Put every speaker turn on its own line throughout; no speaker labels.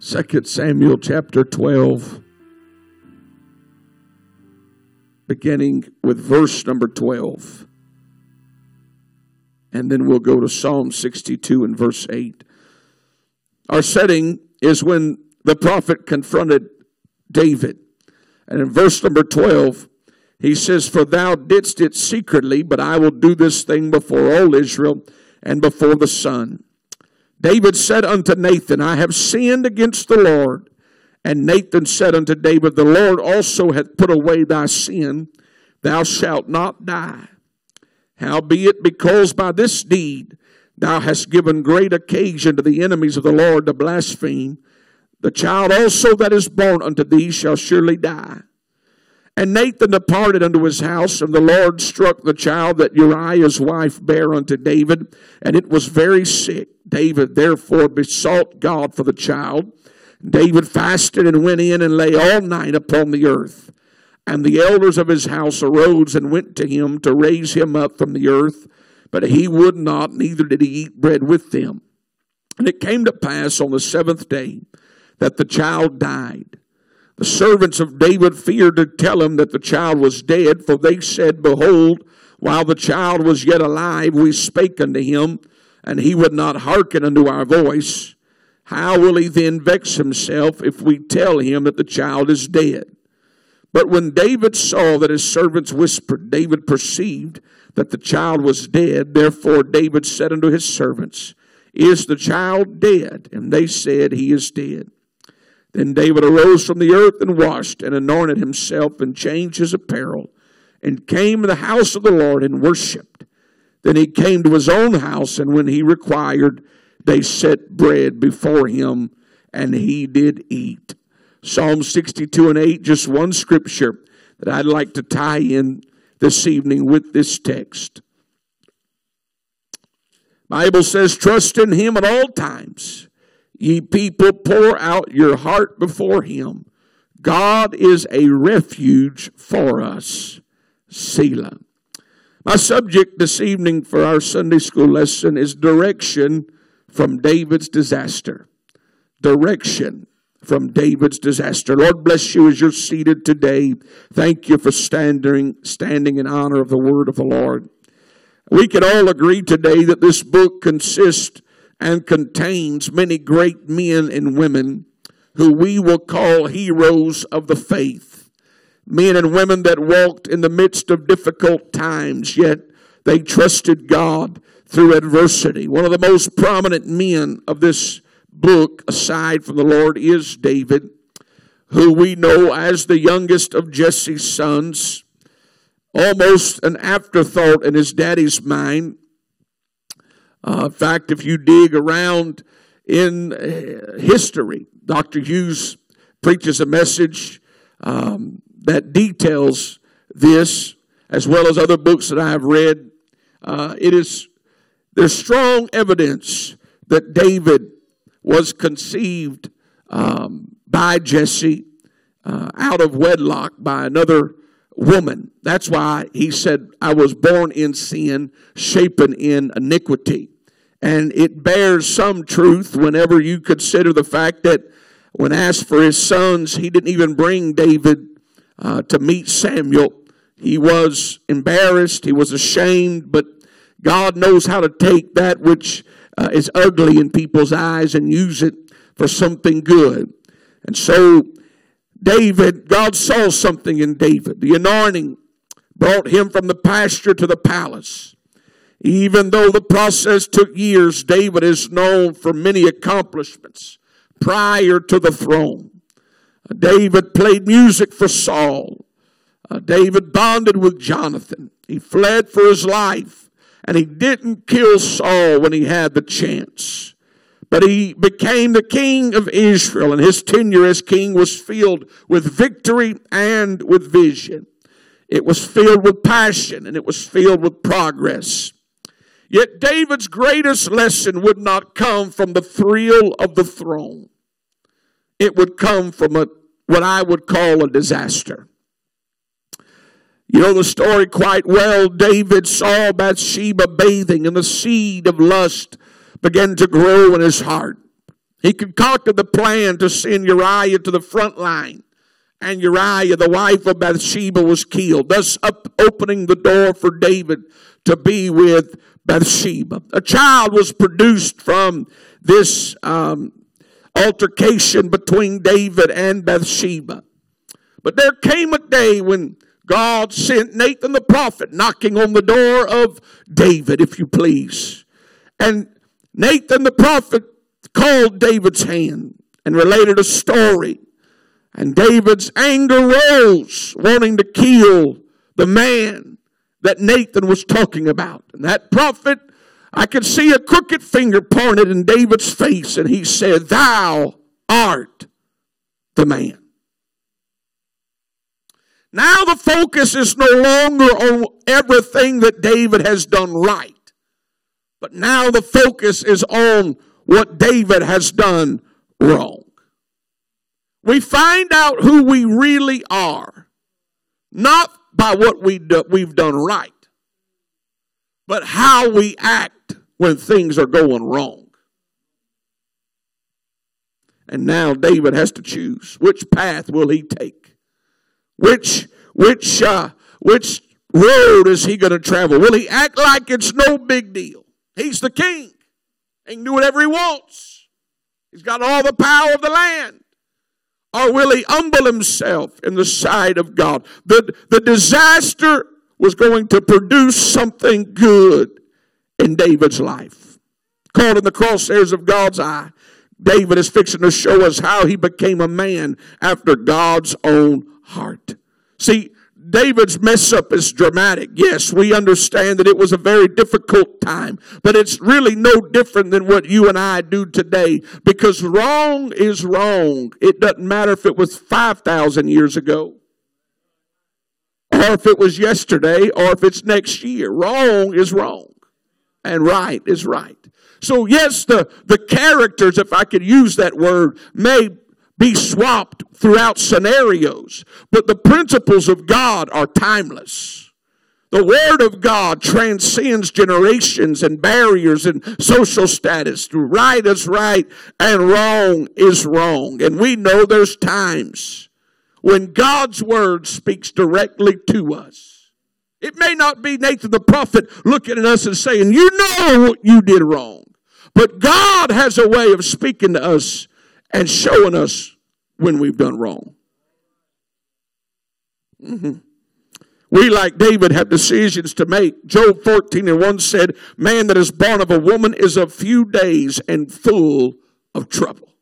Second Samuel chapter 12, beginning with verse number 12. And then we'll go to Psalm 62 and verse 8. Our setting is when the prophet confronted David. And in verse number 12, he says, For thou didst it secretly, but I will do this thing before all Israel and before the sun. David said unto Nathan, I have sinned against the Lord. And Nathan said unto David, The Lord also hath put away thy sin. Thou shalt not die. Howbeit, because by this deed thou hast given great occasion to the enemies of the Lord to blaspheme, the child also that is born unto thee shall surely die. And Nathan departed unto his house, and the Lord struck the child that Uriah's wife bare unto David, and it was very sick. David therefore besought God for the child. David fasted and went in and lay all night upon the earth. And the elders of his house arose and went to him to raise him up from the earth, but he would not, neither did he eat bread with them. And it came to pass on the seventh day that the child died. The servants of David feared to tell him that the child was dead, for they said, Behold, while the child was yet alive, we spake unto him, and he would not hearken unto our voice. How will he then vex himself if we tell him that the child is dead? But when David saw that his servants whispered, David perceived that the child was dead. Therefore David said unto his servants, Is the child dead? And they said, He is dead. Then David arose from the earth and washed and anointed himself and changed his apparel and came to the house of the Lord and worshipped. Then he came to his own house, and when he required, they set bread before him, and he did eat. Psalm 62 and 8, just one scripture that I'd like to tie in this evening with this text. Bible says, trust in him at all times. Ye people, pour out your heart before him. God is a refuge for us. Selah. My subject this evening for our Sunday school lesson is direction from David's disaster. Direction from David's disaster. Lord bless you as you're seated today. Thank you for standing, standing in honor of the word of the Lord. We can all agree today that this book consists and contains many great men and women who we will call heroes of the faith men and women that walked in the midst of difficult times, yet they trusted God through adversity. One of the most prominent men of this book, aside from the Lord, is David, who we know as the youngest of Jesse's sons, almost an afterthought in his daddy's mind. Uh, in fact, if you dig around in uh, history, Dr. Hughes preaches a message um, that details this, as well as other books that I have read. Uh, it is there's strong evidence that David was conceived um, by Jesse uh, out of wedlock by another woman. That's why he said, I was born in sin, shapen in iniquity. And it bears some truth whenever you consider the fact that when asked for his sons, he didn't even bring David uh, to meet Samuel. He was embarrassed, he was ashamed, but God knows how to take that which uh, is ugly in people's eyes and use it for something good. And so, David, God saw something in David. The anointing brought him from the pasture to the palace. Even though the process took years, David is known for many accomplishments prior to the throne. David played music for Saul. Uh, David bonded with Jonathan. He fled for his life, and he didn't kill Saul when he had the chance. But he became the king of Israel, and his tenure as king was filled with victory and with vision. It was filled with passion, and it was filled with progress. Yet David's greatest lesson would not come from the thrill of the throne. It would come from a what I would call a disaster. You know the story quite well. David saw Bathsheba bathing, and the seed of lust began to grow in his heart. He concocted the plan to send Uriah to the front line. And Uriah, the wife of Bathsheba, was killed, thus opening the door for David to be with Bathsheba. A child was produced from this um, altercation between David and Bathsheba. But there came a day when God sent Nathan the prophet knocking on the door of David, if you please. And Nathan the prophet called David's hand and related a story. And David's anger rose, wanting to kill the man that Nathan was talking about. And that prophet, I could see a crooked finger pointed in David's face, and he said, Thou art the man. Now the focus is no longer on everything that David has done right, but now the focus is on what David has done wrong. We find out who we really are, not by what we do, we've done right, but how we act when things are going wrong. And now David has to choose which path will he take? Which which uh, which road is he going to travel? Will he act like it's no big deal? He's the king. He can do whatever he wants. He's got all the power of the land. Or will he humble himself in the sight of God? The, the disaster was going to produce something good in David's life. Caught in the crosshairs of God's eye, David is fixing to show us how he became a man after God's own heart. See, David's mess up is dramatic. Yes, we understand that it was a very difficult time, but it's really no different than what you and I do today because wrong is wrong. It doesn't matter if it was 5,000 years ago or if it was yesterday or if it's next year. Wrong is wrong and right is right. So yes, the, the characters, if I could use that word, may be swapped throughout scenarios, but the principles of God are timeless. The Word of God transcends generations and barriers and social status. Right is right and wrong is wrong. And we know there's times when God's Word speaks directly to us. It may not be Nathan the prophet looking at us and saying, You know what you did wrong. But God has a way of speaking to us and showing us when we've done wrong. Mm-hmm. We, like David, have decisions to make. Job 14 and 1 said, Man that is born of a woman is of few days and full of trouble.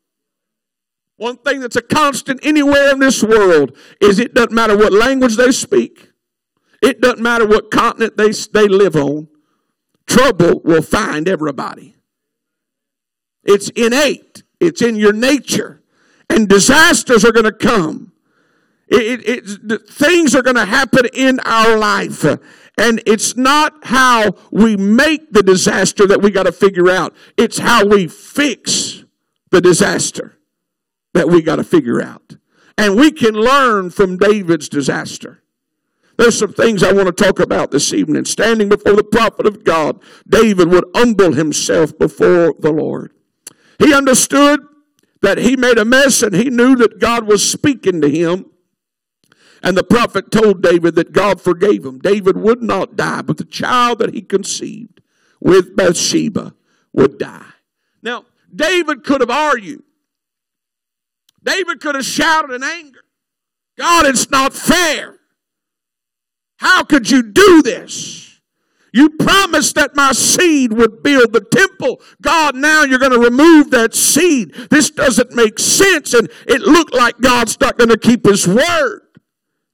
One thing that's a constant anywhere in this world is it doesn't matter what language they speak, it doesn't matter what continent they, they live on, trouble will find everybody. It's innate, it's in your nature and disasters are going to come. It, it, it, things are going to happen in our life. And it's not how we make the disaster that we got to figure out. It's how we fix the disaster that we got to figure out. And we can learn from David's disaster. There's some things I want to talk about this evening. Standing before the prophet of God, David would humble himself before the Lord. He understood that he made a mess and he knew that God was speaking to him. And the prophet told David that God forgave him. David would not die, but the child that he conceived with Bathsheba would die. Now, David could have argued. David could have shouted in anger, God, it's not fair. How could you do this? You promised that my seed would build the temple. God, now you're going to remove that seed. This doesn't make sense. And it looked like God's not going to keep his word.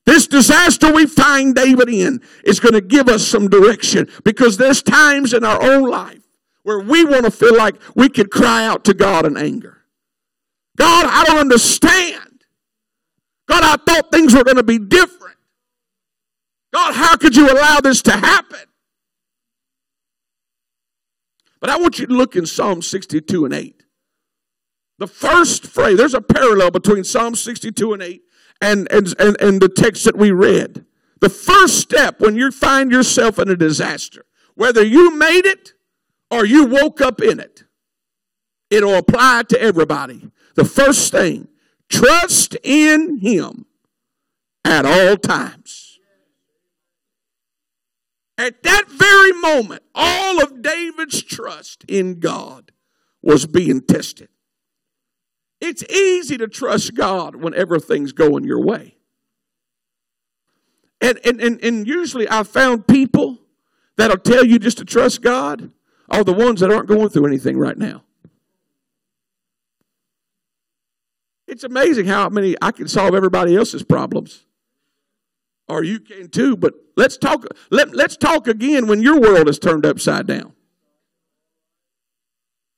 This disaster we find David in is going to give us some direction because there's times in our own life where we want to feel like we could cry out to God in anger. God, I don't understand. God, I thought things were going to be different. God, how could you allow this to happen? But I want you to look in Psalm 62 and 8. The first phrase, there's a parallel between Psalm 62 and 8 and, and, and, and the text that we read. The first step when you find yourself in a disaster, whether you made it or you woke up in it, It'll apply to everybody. The first thing, trust in Him at all times. At that very moment, all of David's trust in God was being tested. It's easy to trust God when everything's going your way. And, and, and, and usually I've found people that'll tell you just to trust God are the ones that aren't going through anything right now. It's amazing how many I can solve everybody else's problems. Or you can too, but let's talk let, let's talk again when your world is turned upside down.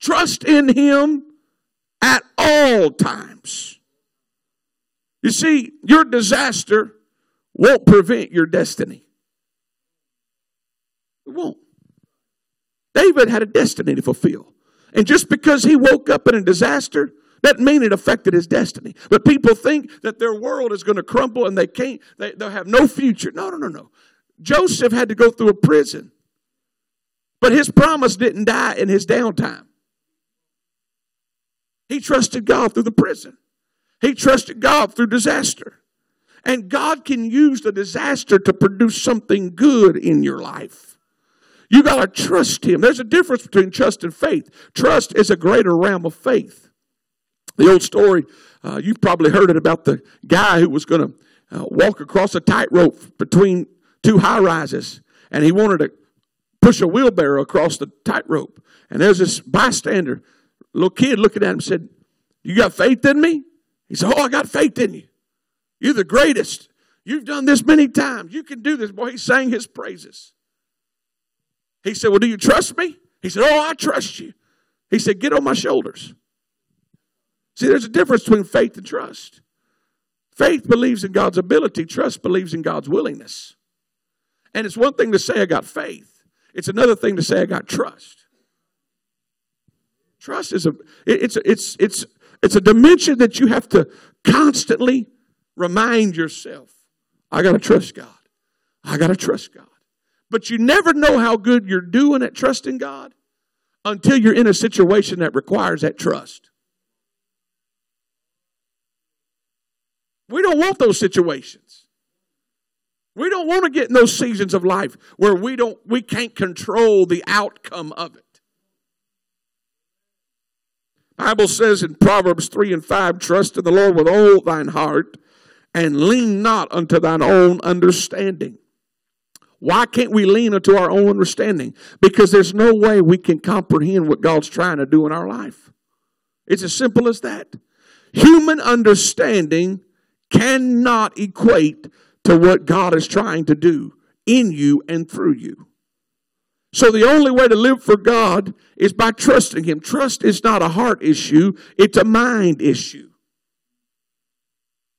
Trust in him at all times. You see, your disaster won't prevent your destiny. It won't. David had a destiny to fulfill. And just because he woke up in a disaster doesn't mean it affected his destiny. But people think that their world is going to crumble and they can't, they, they'll have no future. No, no, no, no. Joseph had to go through a prison. But his promise didn't die in his downtime. He trusted God through the prison. He trusted God through disaster. And God can use the disaster to produce something good in your life. You got to trust Him. There's a difference between trust and faith. Trust is a greater realm of faith. The old story, uh, you've probably heard it about the guy who was going to uh, walk across a tightrope between two high rises, and he wanted to push a wheelbarrow across the tightrope. And there's this bystander, little kid, looking at him, said, "You got faith in me?" He said, "Oh, I got faith in you." You're the greatest. You've done this many times. You can do this. Boy, he sang his praises. He said, Well, do you trust me? He said, Oh, I trust you. He said, Get on my shoulders. See, there's a difference between faith and trust. Faith believes in God's ability, trust believes in God's willingness. And it's one thing to say I got faith, it's another thing to say I got trust. Trust is a it's it's it's it's a dimension that you have to constantly Remind yourself, I got to trust God. I got to trust God. But you never know how good you're doing at trusting God until you're in a situation that requires that trust. We don't want those situations. We don't want to get in those seasons of life where we don't we can't control the outcome of it. Bible says in Proverbs 3 and 5, trust in the Lord with all thine heart and lean not unto thine own understanding. Why can't we lean unto our own understanding? Because there's no way we can comprehend what God's trying to do in our life. It's as simple as that. Human understanding cannot equate to what God is trying to do in you and through you. So the only way to live for God is by trusting Him. Trust is not a heart issue, it's a mind issue.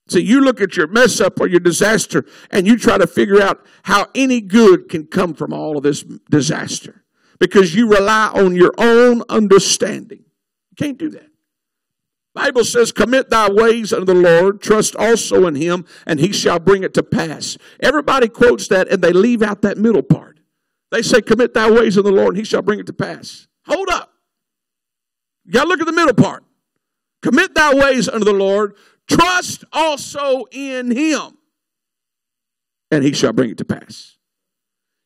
So you look at your mess up or your disaster and you try to figure out how any good can come from all of this disaster because you rely on your own understanding. You can't do that. Bible says, commit thy ways unto the Lord, trust also in him, and he shall bring it to pass. Everybody quotes that and they leave out that middle part. They say, commit thy ways unto the Lord, and he shall bring it to pass. Hold up. You got to look at the middle part. Commit thy ways unto the Lord, Trust also in him, and he shall bring it to pass.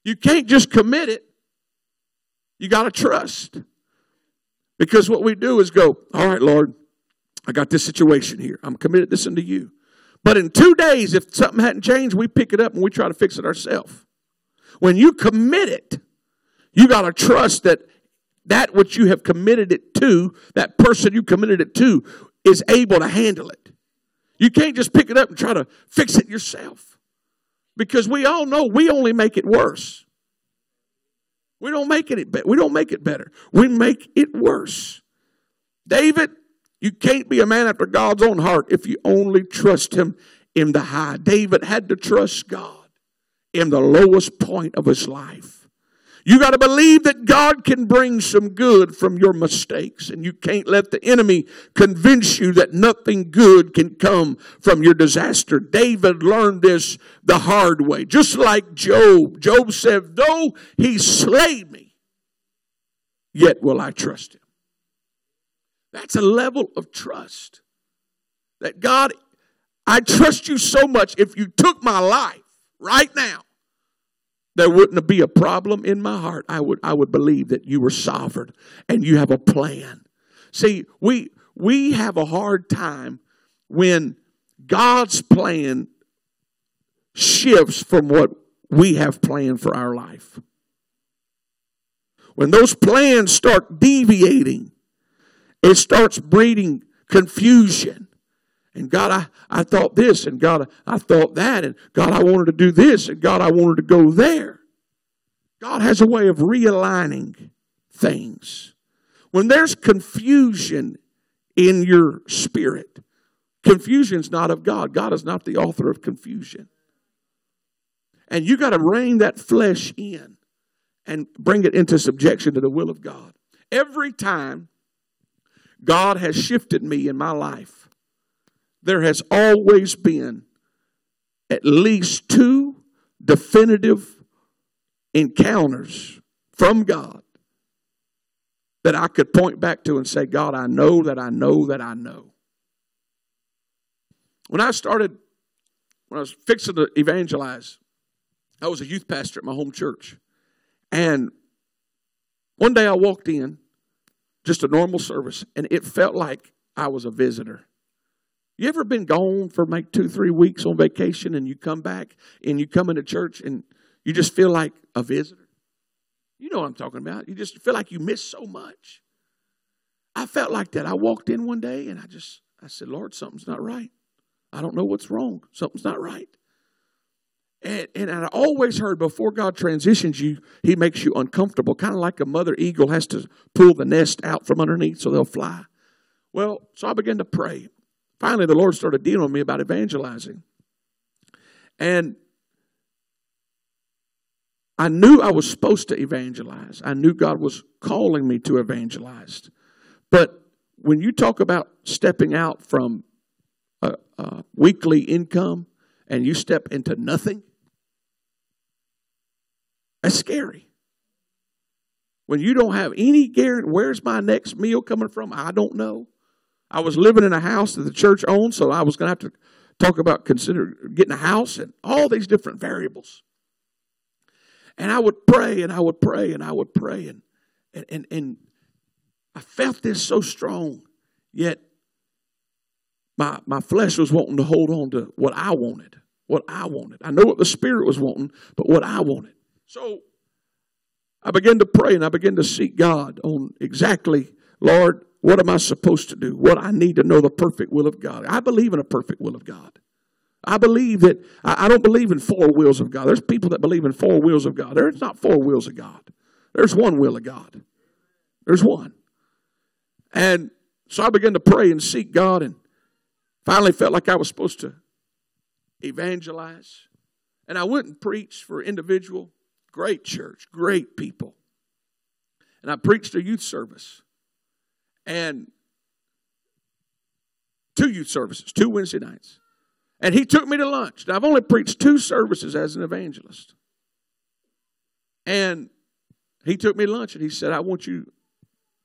You can't just commit it, you got to trust. Because what we do is go, All right, Lord, I got this situation here. I'm committed this unto you. But in two days, if something hadn't changed, we pick it up and we try to fix it ourselves. When you commit it, you got to trust that that which you have committed it to, that person you committed it to, is able to handle it. You can't just pick it up and try to fix it yourself. Because we all know we only make it worse. We don't make it we don't make it better. We make it worse. David, you can't be a man after God's own heart if you only trust him in the high. David had to trust God in the lowest point of his life. You got to believe that God can bring some good from your mistakes, and you can't let the enemy convince you that nothing good can come from your disaster. David learned this the hard way, just like Job. Job said, Though he slay me, yet will I trust him. That's a level of trust. That God, I trust you so much. If you took my life right now, there wouldn't be a problem in my heart. I would, I would believe that you were sovereign and you have a plan. See, we, we have a hard time when God's plan shifts from what we have planned for our life. When those plans start deviating, it starts breeding confusion. And God, I, I thought this, and God, I thought that, and God, I wanted to do this, and God, I wanted to go there. God has a way of realigning things. When there's confusion in your spirit, confusion's not of God. God is not the author of confusion. And you got to rein that flesh in and bring it into subjection to the will of God. Every time God has shifted me in my life, there has always been at least two definitive encounters from God that I could point back to and say, God, I know that I know that I know. When I started, when I was fixing to evangelize, I was a youth pastor at my home church. And one day I walked in, just a normal service, and it felt like I was a visitor. You ever been gone for like two, three weeks on vacation and you come back and you come into church and you just feel like a visitor? You know what I'm talking about. You just feel like you miss so much. I felt like that. I walked in one day and I just, I said, Lord, something's not right. I don't know what's wrong. Something's not right. And, and I always heard before God transitions you, He makes you uncomfortable, kind of like a mother eagle has to pull the nest out from underneath so they'll fly. Well, so I began to pray. Finally, the Lord started dealing with me about evangelizing. And I knew I was supposed to evangelize. I knew God was calling me to evangelize. But when you talk about stepping out from a, a weekly income and you step into nothing, that's scary. When you don't have any guarantee, where's my next meal coming from? I don't know. I was living in a house that the church owned, so I was going to have to talk about consider getting a house and all these different variables. And I would pray and I would pray and I would pray and and and, and I felt this so strong, yet my my flesh was wanting to hold on to what I wanted. What I wanted. I know what the spirit was wanting, but what I wanted. So I began to pray and I began to seek God on exactly, Lord, what am I supposed to do? What I need to know the perfect will of God. I believe in a perfect will of God. I believe that, I don't believe in four wills of God. There's people that believe in four wills of God. There's not four wills of God, there's one will of God. There's one. And so I began to pray and seek God and finally felt like I was supposed to evangelize. And I went and preached for individual Great church, great people. And I preached a youth service. And two youth services, two Wednesday nights. And he took me to lunch. Now, I've only preached two services as an evangelist. And he took me to lunch and he said, I want you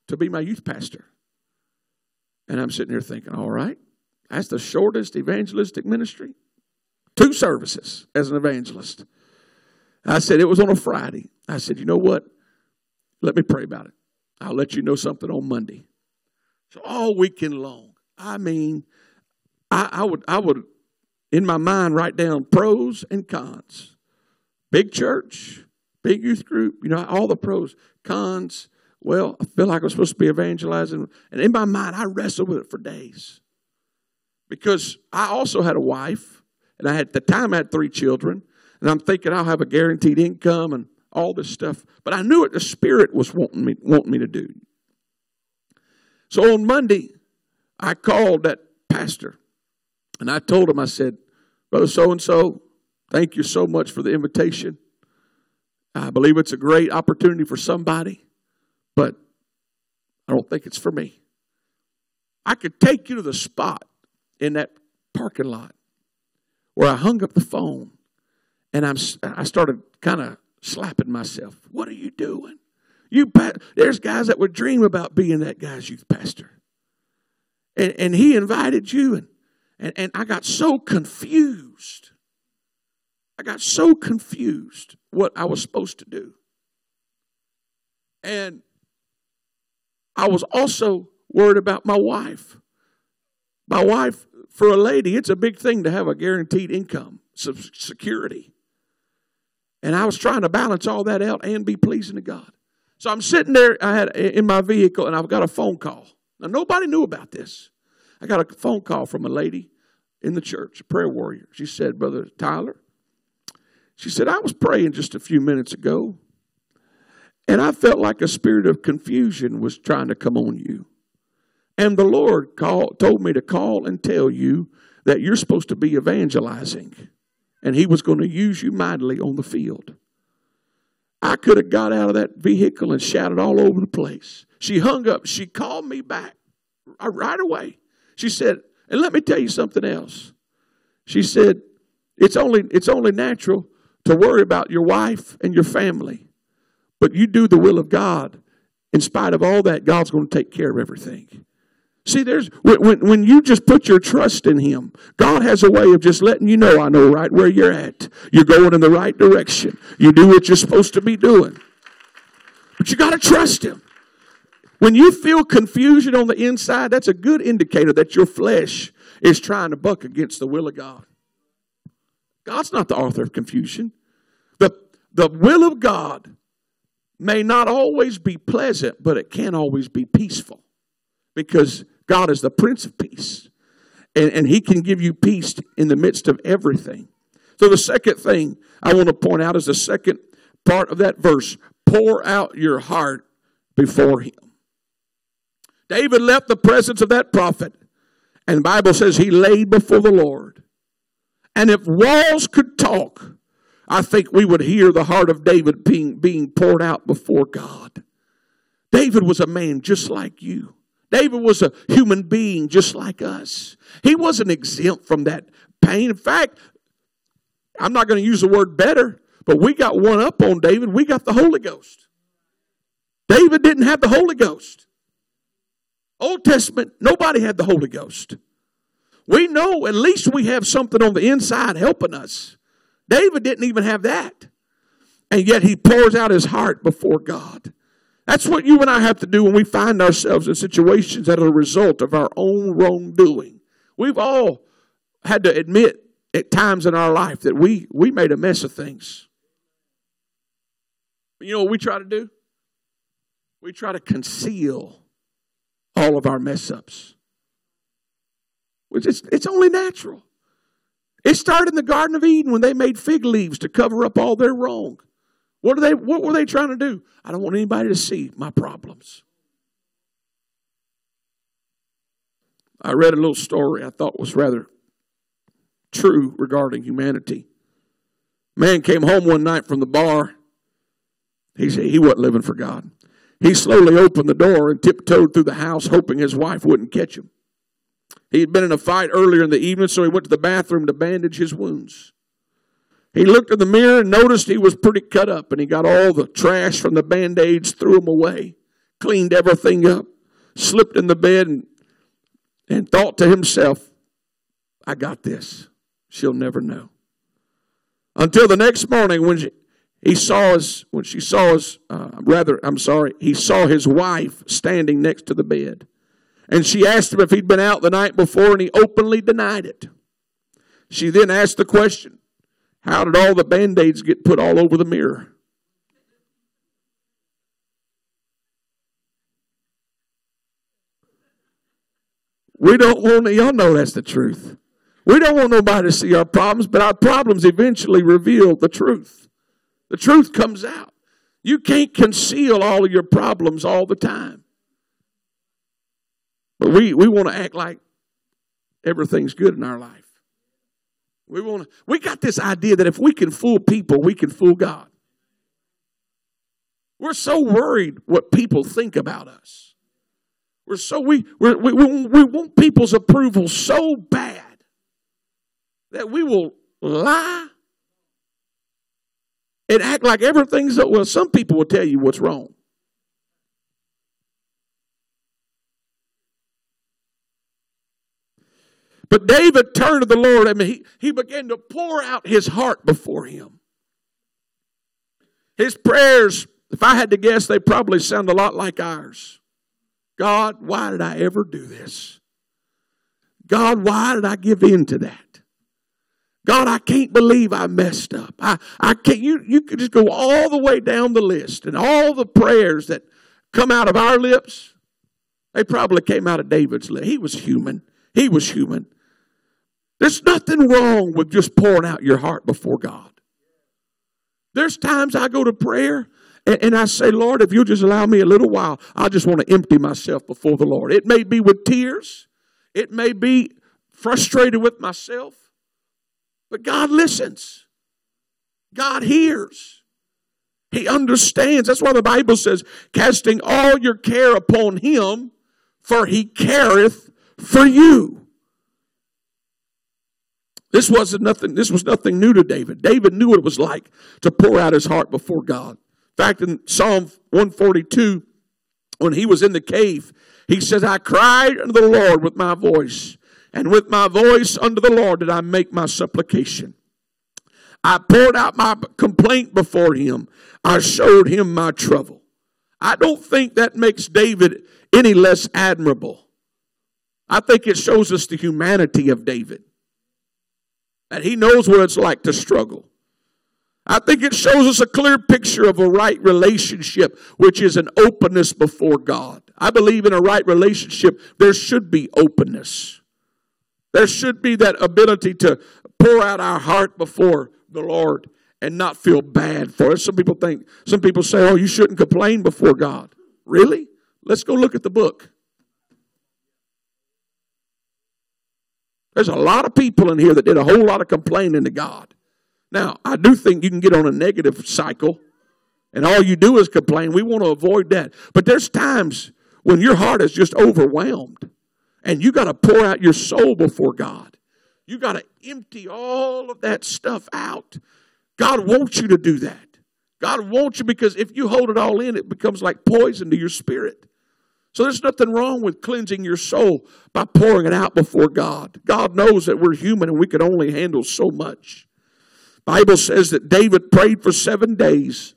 to be my youth pastor. And I'm sitting here thinking, all right, that's the shortest evangelistic ministry. Two services as an evangelist. I said, it was on a Friday. I said, you know what? Let me pray about it. I'll let you know something on Monday. So all weekend long, I mean, I, I would, I would, in my mind, write down pros and cons. Big church, big youth group, you know, all the pros, cons. Well, I feel like I'm supposed to be evangelizing. And in my mind, I wrestled with it for days. Because I also had a wife, and I had at the time I had three children. And I'm thinking I'll have a guaranteed income and all this stuff. But I knew what the Spirit was wanting me, wanting me to do. So on Monday, I called that pastor and I told him, I said, Brother so and so, thank you so much for the invitation. I believe it's a great opportunity for somebody, but I don't think it's for me. I could take you to the spot in that parking lot where I hung up the phone and I'm, I started kind of slapping myself. What are you doing? You, there's guys that would dream about being that guy's youth pastor. And, and he invited you, and, and, and I got so confused. I got so confused what I was supposed to do. And I was also worried about my wife. My wife, for a lady, it's a big thing to have a guaranteed income, security. And I was trying to balance all that out and be pleasing to God. So I'm sitting there, I had in my vehicle, and I've got a phone call. Now nobody knew about this. I got a phone call from a lady in the church, a prayer warrior. She said, Brother Tyler, she said, I was praying just a few minutes ago, and I felt like a spirit of confusion was trying to come on you. And the Lord called, told me to call and tell you that you're supposed to be evangelizing, and He was going to use you mightily on the field. I could have got out of that vehicle and shouted all over the place. She hung up. She called me back right away. She said, and let me tell you something else. She said, it's only, it's only natural to worry about your wife and your family. But you do the will of God. In spite of all that, God's going to take care of everything. See, there's when, when you just put your trust in Him, God has a way of just letting you know, I know right where you're at. You're going in the right direction. You do what you're supposed to be doing. But you got to trust Him. When you feel confusion on the inside, that's a good indicator that your flesh is trying to buck against the will of God. God's not the author of confusion. The, the will of God may not always be pleasant, but it can always be peaceful because God is the Prince of Peace. And, and He can give you peace in the midst of everything. So, the second thing I want to point out is the second part of that verse pour out your heart before Him. David left the presence of that prophet, and the Bible says he laid before the Lord. And if walls could talk, I think we would hear the heart of David being, being poured out before God. David was a man just like you. David was a human being just like us. He wasn't exempt from that pain. In fact, I'm not going to use the word better, but we got one up on David. We got the Holy Ghost. David didn't have the Holy Ghost. Old Testament, nobody had the Holy Ghost. We know at least we have something on the inside helping us. David didn't even have that. And yet he pours out his heart before God. That's what you and I have to do when we find ourselves in situations that are a result of our own wrongdoing. We've all had to admit at times in our life that we, we made a mess of things. You know what we try to do? We try to conceal all of our mess ups. Is, it's only natural. It started in the Garden of Eden when they made fig leaves to cover up all their wrong. What, are they, what were they trying to do? I don't want anybody to see my problems. I read a little story I thought was rather true regarding humanity. Man came home one night from the bar. He said he wasn't living for God. He slowly opened the door and tiptoed through the house, hoping his wife wouldn't catch him. He had been in a fight earlier in the evening, so he went to the bathroom to bandage his wounds. He looked in the mirror and noticed he was pretty cut up, and he got all the trash from the band aids, threw them away, cleaned everything up, slipped in the bed, and, and thought to himself, I got this. She'll never know. Until the next morning when she, he saw his, when she saw his, uh, rather, I'm sorry, he saw his wife standing next to the bed. And she asked him if he'd been out the night before, and he openly denied it. She then asked the question How did all the band aids get put all over the mirror? We don't want y'all know that's the truth. We don't want nobody to see our problems, but our problems eventually reveal the truth. The truth comes out. You can't conceal all of your problems all the time. But we, we want to act like everything's good in our life. We want we got this idea that if we can fool people, we can fool God. We're so worried what people think about us. We're so we we we, we want people's approval so bad that we will lie and act like everything's well. Some people will tell you what's wrong. But David turned to the Lord. I mean, he, he began to pour out his heart before him. His prayers, if I had to guess, they probably sound a lot like ours. God, why did I ever do this? God, why did I give in to that? God, I can't believe I messed up. I, I can't you you could just go all the way down the list and all the prayers that come out of our lips, they probably came out of David's lips. He was human. He was human. There's nothing wrong with just pouring out your heart before God. There's times I go to prayer and, and, I say, Lord, if you'll just allow me a little while, I just want to empty myself before the Lord. It may be with tears, it may be frustrated with myself, but God listens. God hears. He understands. That's why the Bible says, casting all your care upon him, for he careth for you. This wasn't nothing, this was nothing new to David. David knew what it was like to pour out his heart before God. In fact, in Psalm 142, when he was in the cave, he says, I cried unto the Lord with my voice, and with my voice unto the Lord did I make my supplication. I poured out my complaint before him. I showed him my trouble. I don't think that makes David any less admirable. I think it shows us the humanity of David that he knows what it's like to struggle. I think it shows us a clear picture of a right relationship, which is an openness before God. I believe in a right relationship, there should be openness. There should be that ability to pour out our heart before the Lord and not feel bad for it. Some people think, some people say, oh, you shouldn't complain before God. Really? Let's go look at the book. There's a lot of people in here that did a whole lot of complaining to God. Now, I do think you can get on a negative cycle and all you do is complain. We want to avoid that. But there's times when your heart is just overwhelmed and you got to pour out your soul before God. You got to empty all of that stuff out. God wants you to do that. God wants you because if you hold it all in, it becomes like poison to your spirit. So there's nothing wrong with cleansing your soul by pouring it out before God. God knows that we're human and we can only handle so much. Bible says that David prayed for 7 days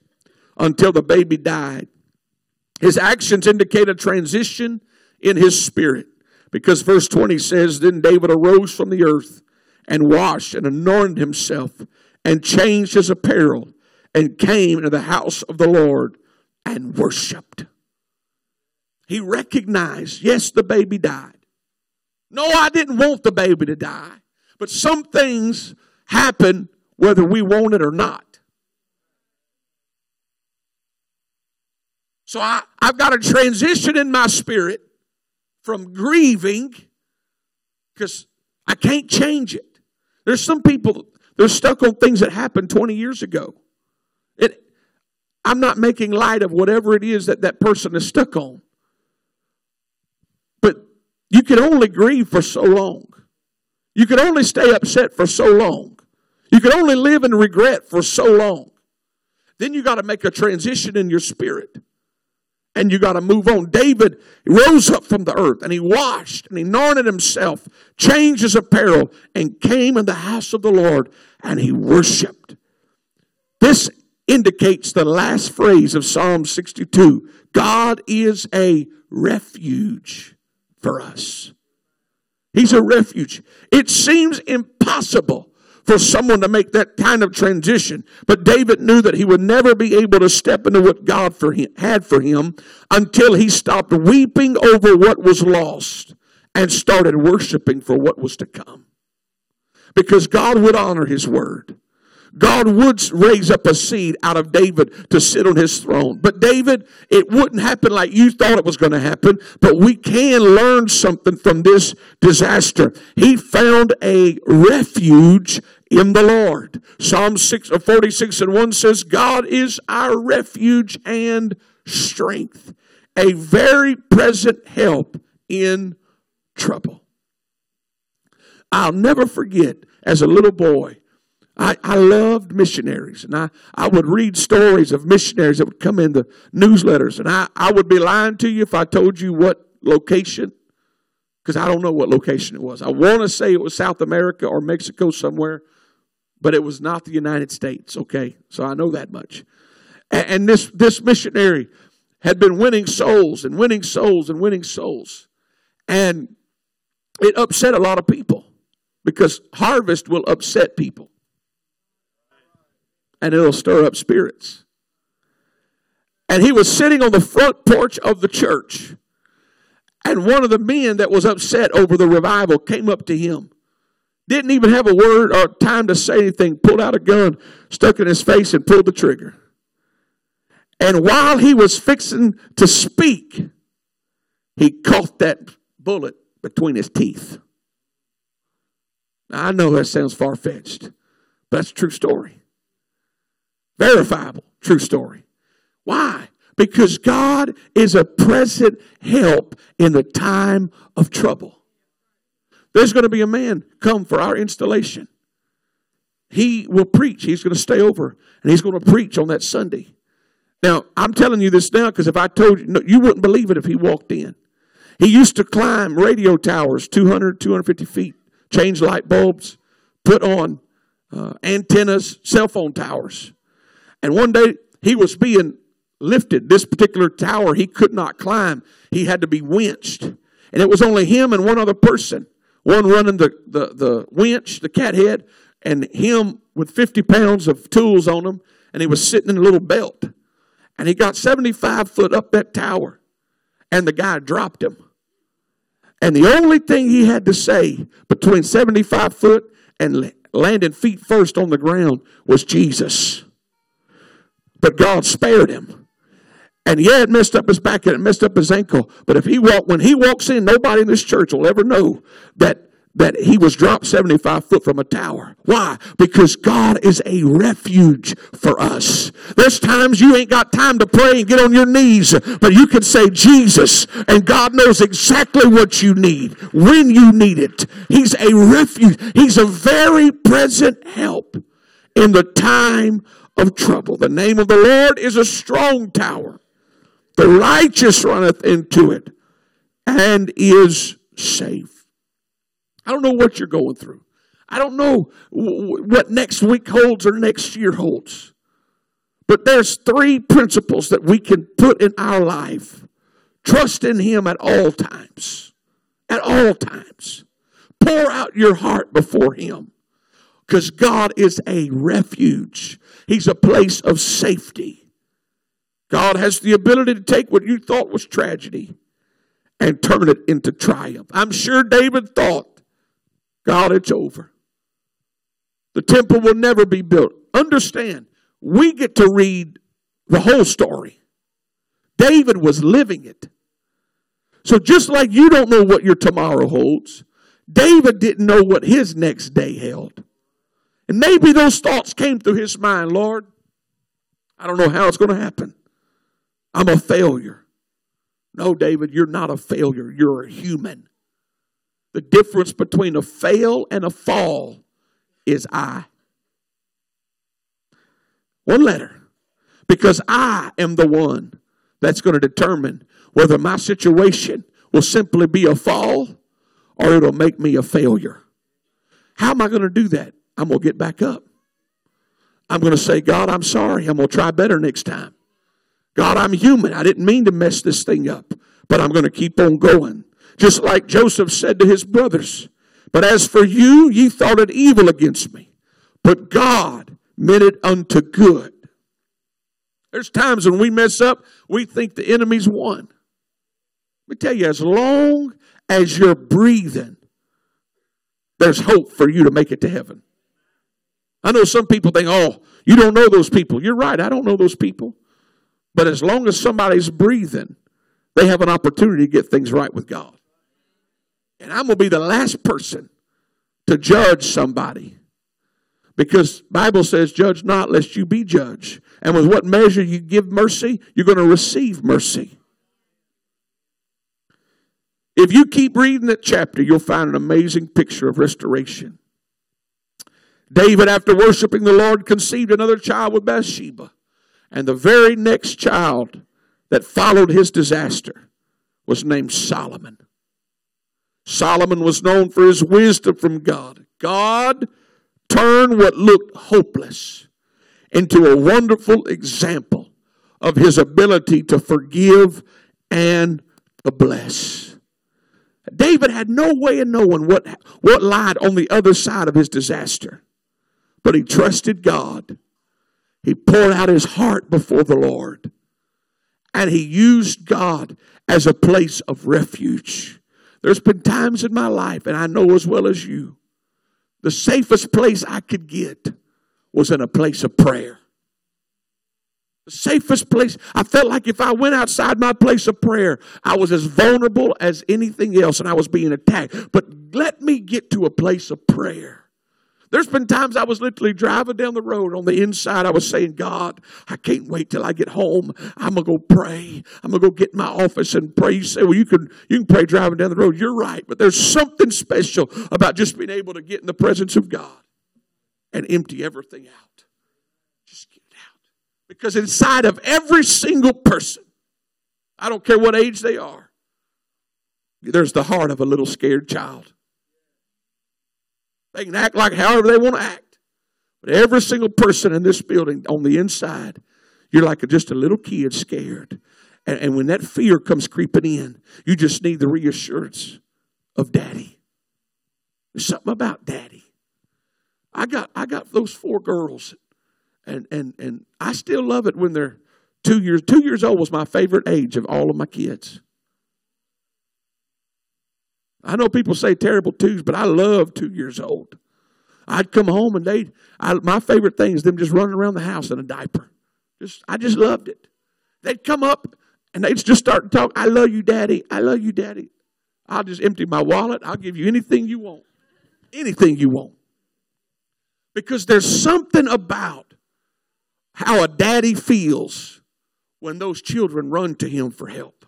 until the baby died. His actions indicate a transition in his spirit because verse 20 says then David arose from the earth and washed and anointed himself and changed his apparel and came into the house of the Lord and worshiped. He recognized, yes, the baby died. No, I didn't want the baby to die. But some things happen whether we want it or not. So I, I've got a transition in my spirit from grieving because I can't change it. There's some people, they're stuck on things that happened 20 years ago. It, I'm not making light of whatever it is that that person is stuck on. You can only grieve for so long. You can only stay upset for so long. You can only live in regret for so long. Then you got to make a transition in your spirit. And you got to move on. David rose up from the earth and he washed and he anointed himself, changed his apparel, and came in the house of the Lord and he worshiped. This indicates the last phrase of Psalm 62 God is a refuge for us. He's a refuge. It seems impossible for someone to make that kind of transition. But David knew that he would never be able to step into what God for him, had for him until he stopped weeping over what was lost and started worshiping for what was to come. Because God would honor his word. God would raise up a seed out of David to sit on his throne. But David, it wouldn't happen like you thought it was going to happen, but we can learn something from this disaster. He found a refuge in the Lord. Psalm 6, uh, 46 and 1 says, God is our refuge and strength, a very present help in trouble. I'll never forget as a little boy, I, I loved missionaries, and I, I would read stories of missionaries that would come in the newsletters, and I, I would be lying to you if I told you what location, because I don't know what location it was. I want to say it was South America or Mexico somewhere, but it was not the United States, okay? So I know that much. And, and this, this missionary had been winning souls and winning souls and winning souls. And it upset a lot of people because harvest will upset people and it'll stir up spirits. And he was sitting on the front porch of the church. And one of the men that was upset over the revival came up to him. Didn't even have a word or time to say anything, pulled out a gun, stuck in his face, and pulled the trigger. And while he was fixing to speak, he caught that bullet between his teeth. Now, I know that sounds far fetched, but that's a true story. Verifiable, true story. Why? Because God is a present help in the time of trouble. There's going to be a man come for our installation. He will preach. He's going to stay over and he's going to preach on that Sunday. Now, I'm telling you this now because if I told you, no, you wouldn't believe it if he walked in. He used to climb radio towers 200, 250 feet, change light bulbs, put on uh, antennas, cell phone towers. And one day he was being lifted. This particular tower he could not climb, he had to be winched. And it was only him and one other person, one running the, the, the winch, the cat head, and him with 50 pounds of tools on him, and he was sitting in a little belt. And he got 75 foot up that tower, and the guy dropped him. And the only thing he had to say between 75 foot and landing feet first on the ground was Jesus. But God spared him. And yeah, it messed up his back and it messed up his ankle. But if he walk when he walks in, nobody in this church will ever know that that he was dropped 75 foot from a tower. Why? Because God is a refuge for us. There's times you ain't got time to pray and get on your knees, but you can say Jesus, and God knows exactly what you need when you need it. He's a refuge. He's a very present help in the time of trouble. The name of the Lord is a strong tower. The righteous runneth into it and is safe. I don't know what you're going through. I don't know what next week holds or next year holds. But there's three principles that we can put in our life. Trust in Him at all times. At all times. Pour out your heart before Him. Because God is a refuge. He's a place of safety. God has the ability to take what you thought was tragedy and turn it into triumph. I'm sure David thought, God, it's over. The temple will never be built. Understand, we get to read the whole story. David was living it. So just like you don't know what your tomorrow holds, David didn't know what his next day held. And maybe those thoughts came through his mind Lord, I don't know how it's going to happen. I'm a failure. No, David, you're not a failure. You're a human. The difference between a fail and a fall is I. One letter. Because I am the one that's going to determine whether my situation will simply be a fall or it'll make me a failure. How am I going to do that? I'm going to get back up. I'm going to say, God, I'm sorry. I'm going to try better next time. God, I'm human. I didn't mean to mess this thing up, but I'm going to keep on going. Just like Joseph said to his brothers, But as for you, ye thought it evil against me, but God meant it unto good. There's times when we mess up, we think the enemy's won. Let me tell you, as long as you're breathing, there's hope for you to make it to heaven. I know some people think, oh, you don't know those people. You're right, I don't know those people. But as long as somebody's breathing, they have an opportunity to get things right with God. And I'm going to be the last person to judge somebody. Because Bible says, judge not lest you be judged. And with what measure you give mercy, you're going to receive mercy. If you keep reading that chapter, you'll find an amazing picture of restoration. David, after worshiping the Lord, conceived another child with Bathsheba. And the very next child that followed his disaster was named Solomon. Solomon was known for his wisdom from God. God turned what looked hopeless into a wonderful example of his ability to forgive and to bless. David had no way of knowing what, what lied on the other side of his disaster, but he trusted God. He poured out his heart before the Lord, and he used God as a place of refuge. There's been times in my life, and I know as well as you, the safest place I could get was in a place of prayer. The safest place. I felt like if I went outside my place of prayer, I was as vulnerable as anything else and I was being attacked. But let me get to a place of prayer. There's been times I was literally driving down the road on the inside. I was saying, God, I can't wait till I get home. I'm gonna go pray. I'm gonna go get in my office and pray. You say, well, you can you can pray driving down the road. You're right, but there's something special about just being able to get in the presence of God and empty everything out. Just get it out. Because inside of every single person, I don't care what age they are, there's the heart of a little scared child. They can act like however they want to act. But every single person in this building on the inside, you're like just a little kid scared. And, and when that fear comes creeping in, you just need the reassurance of daddy. There's something about daddy. I got I got those four girls and and and I still love it when they're two years two years old was my favorite age of all of my kids. I know people say terrible twos, but I love two years old. I'd come home and they, my favorite thing is them just running around the house in a diaper. Just, I just loved it. They'd come up and they'd just start to talk. I love you, Daddy. I love you, Daddy. I'll just empty my wallet. I'll give you anything you want. Anything you want. Because there's something about how a daddy feels when those children run to him for help.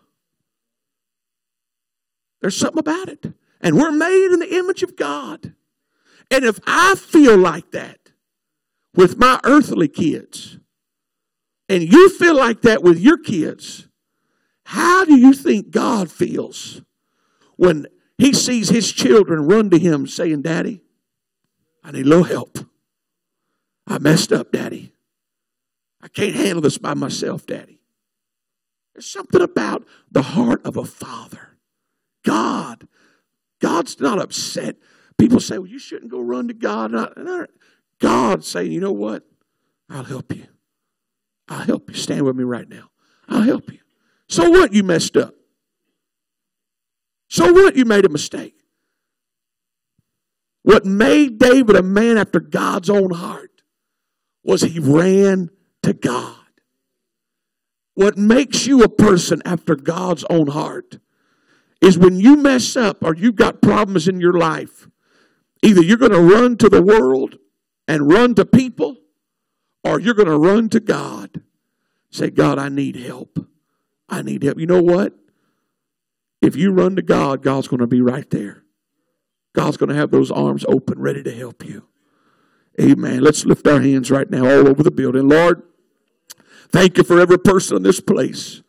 There's something about it. And we're made in the image of God. And if I feel like that with my earthly kids, and you feel like that with your kids, how do you think God feels when he sees his children run to him saying, Daddy, I need a little help. I messed up, Daddy. I can't handle this by myself, Daddy. There's something about the heart of a father God. God's not upset. People say, well, you shouldn't go run to God. God's saying, you know what? I'll help you. I'll help you. Stand with me right now. I'll help you. So what? You messed up. So what? You made a mistake. What made David a man after God's own heart was he ran to God. What makes you a person after God's own heart is when you mess up or you've got problems in your life, either you're going to run to the world and run to people, or you're going to run to God. Say, God, I need help. I need help. You know what? If you run to God, God's going to be right there. God's going to have those arms open, ready to help you. Amen. Let's lift our hands right now all over the building. Lord, thank you for every person in this place.